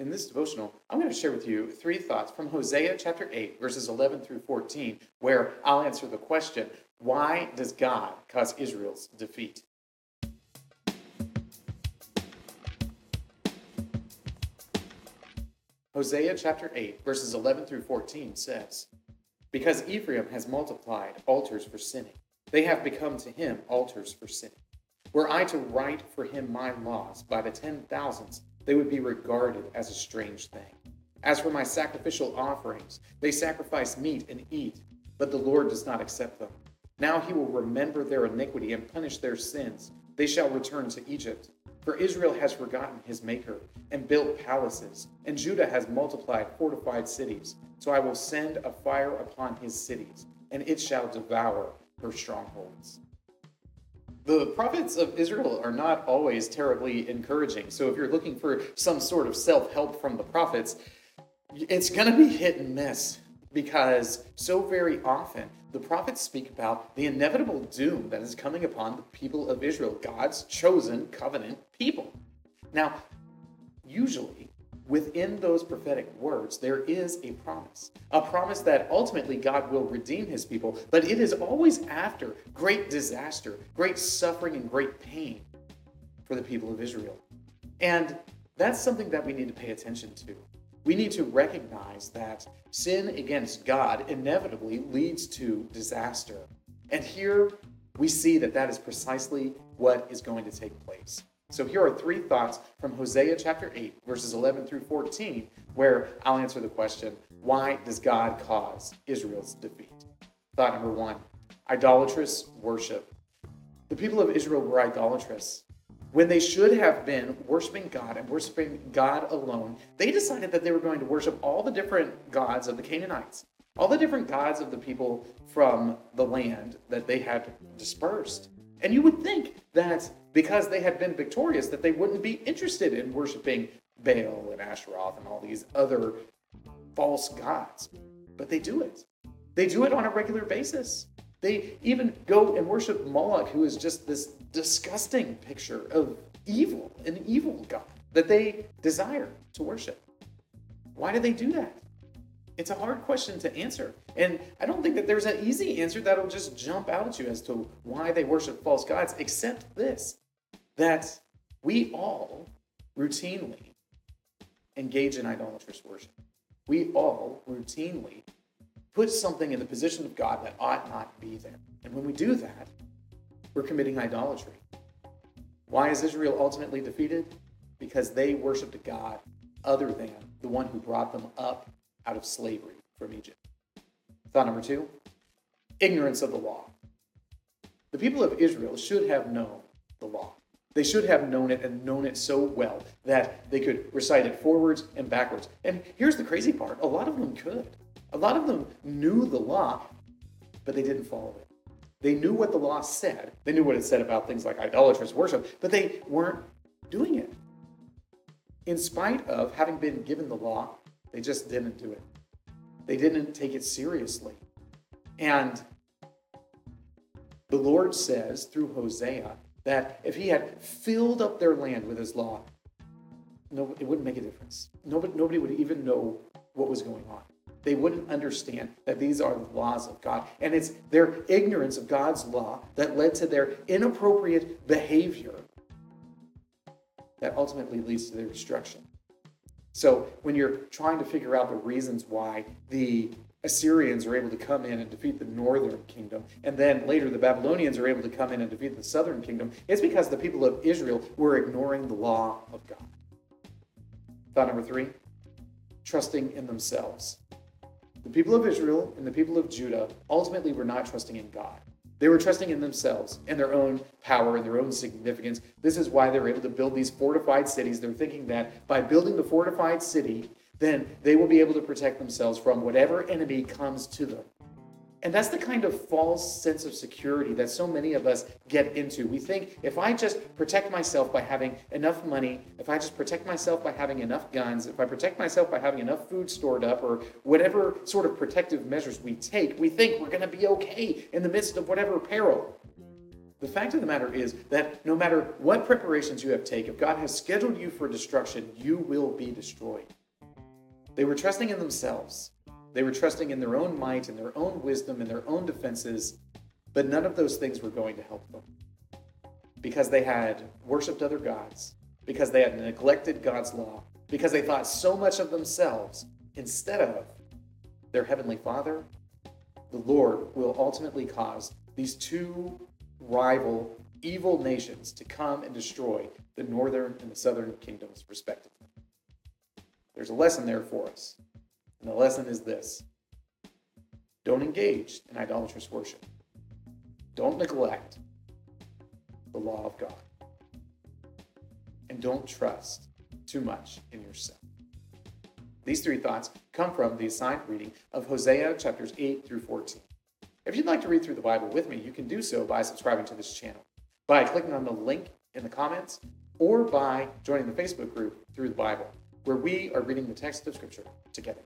in this devotional, I'm going to share with you three thoughts from Hosea chapter 8, verses 11 through 14, where I'll answer the question why does God cause Israel's defeat? Hosea chapter 8, verses 11 through 14 says, Because Ephraim has multiplied altars for sinning, they have become to him altars for sinning. Were I to write for him my laws by the ten thousands, they would be regarded as a strange thing. As for my sacrificial offerings, they sacrifice meat and eat, but the Lord does not accept them. Now he will remember their iniquity and punish their sins. They shall return to Egypt. For Israel has forgotten his Maker and built palaces, and Judah has multiplied fortified cities. So I will send a fire upon his cities, and it shall devour her strongholds. The prophets of Israel are not always terribly encouraging. So if you're looking for some sort of self help from the prophets, it's going to be hit and miss because so very often the prophets speak about the inevitable doom that is coming upon the people of Israel, God's chosen covenant people. Now, usually within those prophetic words, there is a promise. A promise that ultimately God will redeem his people, but it is always after great disaster, great suffering, and great pain for the people of Israel. And that's something that we need to pay attention to. We need to recognize that sin against God inevitably leads to disaster. And here we see that that is precisely what is going to take place. So here are three thoughts from Hosea chapter 8, verses 11 through 14, where I'll answer the question why does God cause Israel's defeat? Thought number one idolatrous worship. The people of Israel were idolatrous. When they should have been worshiping God and worshiping God alone, they decided that they were going to worship all the different gods of the Canaanites, all the different gods of the people from the land that they had dispersed. And you would think that because they had been victorious, that they wouldn't be interested in worshiping Baal and Asheroth and all these other false gods. But they do it. They do it on a regular basis. They even go and worship Moloch, who is just this disgusting picture of evil, an evil God that they desire to worship. Why do they do that? It's a hard question to answer. And I don't think that there's an easy answer that'll just jump out at you as to why they worship false gods, except this that we all routinely engage in idolatrous worship. We all routinely put something in the position of God that ought not be there. And when we do that, we're committing idolatry. Why is Israel ultimately defeated? Because they worshiped a God other than the one who brought them up out of slavery from Egypt. Thought number two ignorance of the law. The people of Israel should have known the law. They should have known it and known it so well that they could recite it forwards and backwards. And here's the crazy part a lot of them could. A lot of them knew the law, but they didn't follow it. They knew what the law said. They knew what it said about things like idolatrous worship, but they weren't doing it. In spite of having been given the law they just didn't do it. They didn't take it seriously. And the Lord says through Hosea that if he had filled up their land with his law, no, it wouldn't make a difference. Nobody, nobody would even know what was going on. They wouldn't understand that these are the laws of God. And it's their ignorance of God's law that led to their inappropriate behavior that ultimately leads to their destruction. So when you're trying to figure out the reasons why the Assyrians are able to come in and defeat the northern kingdom, and then later the Babylonians are able to come in and defeat the southern kingdom, it's because the people of Israel were ignoring the law of God. Thought number three trusting in themselves. The people of Israel and the people of Judah ultimately were not trusting in God. They were trusting in themselves and their own power and their own significance. This is why they're able to build these fortified cities. They're thinking that by building the fortified city, then they will be able to protect themselves from whatever enemy comes to them. And that's the kind of false sense of security that so many of us get into. We think if I just protect myself by having enough money, if I just protect myself by having enough guns, if I protect myself by having enough food stored up, or whatever sort of protective measures we take, we think we're going to be okay in the midst of whatever peril. The fact of the matter is that no matter what preparations you have taken, if God has scheduled you for destruction, you will be destroyed. They were trusting in themselves. They were trusting in their own might and their own wisdom and their own defenses, but none of those things were going to help them. Because they had worshiped other gods, because they had neglected God's law, because they thought so much of themselves instead of their heavenly Father, the Lord will ultimately cause these two rival evil nations to come and destroy the northern and the southern kingdoms, respectively. There's a lesson there for us. And the lesson is this don't engage in idolatrous worship, don't neglect the law of God, and don't trust too much in yourself. These three thoughts come from the assigned reading of Hosea chapters 8 through 14. If you'd like to read through the Bible with me, you can do so by subscribing to this channel, by clicking on the link in the comments, or by joining the Facebook group Through the Bible, where we are reading the text of Scripture together.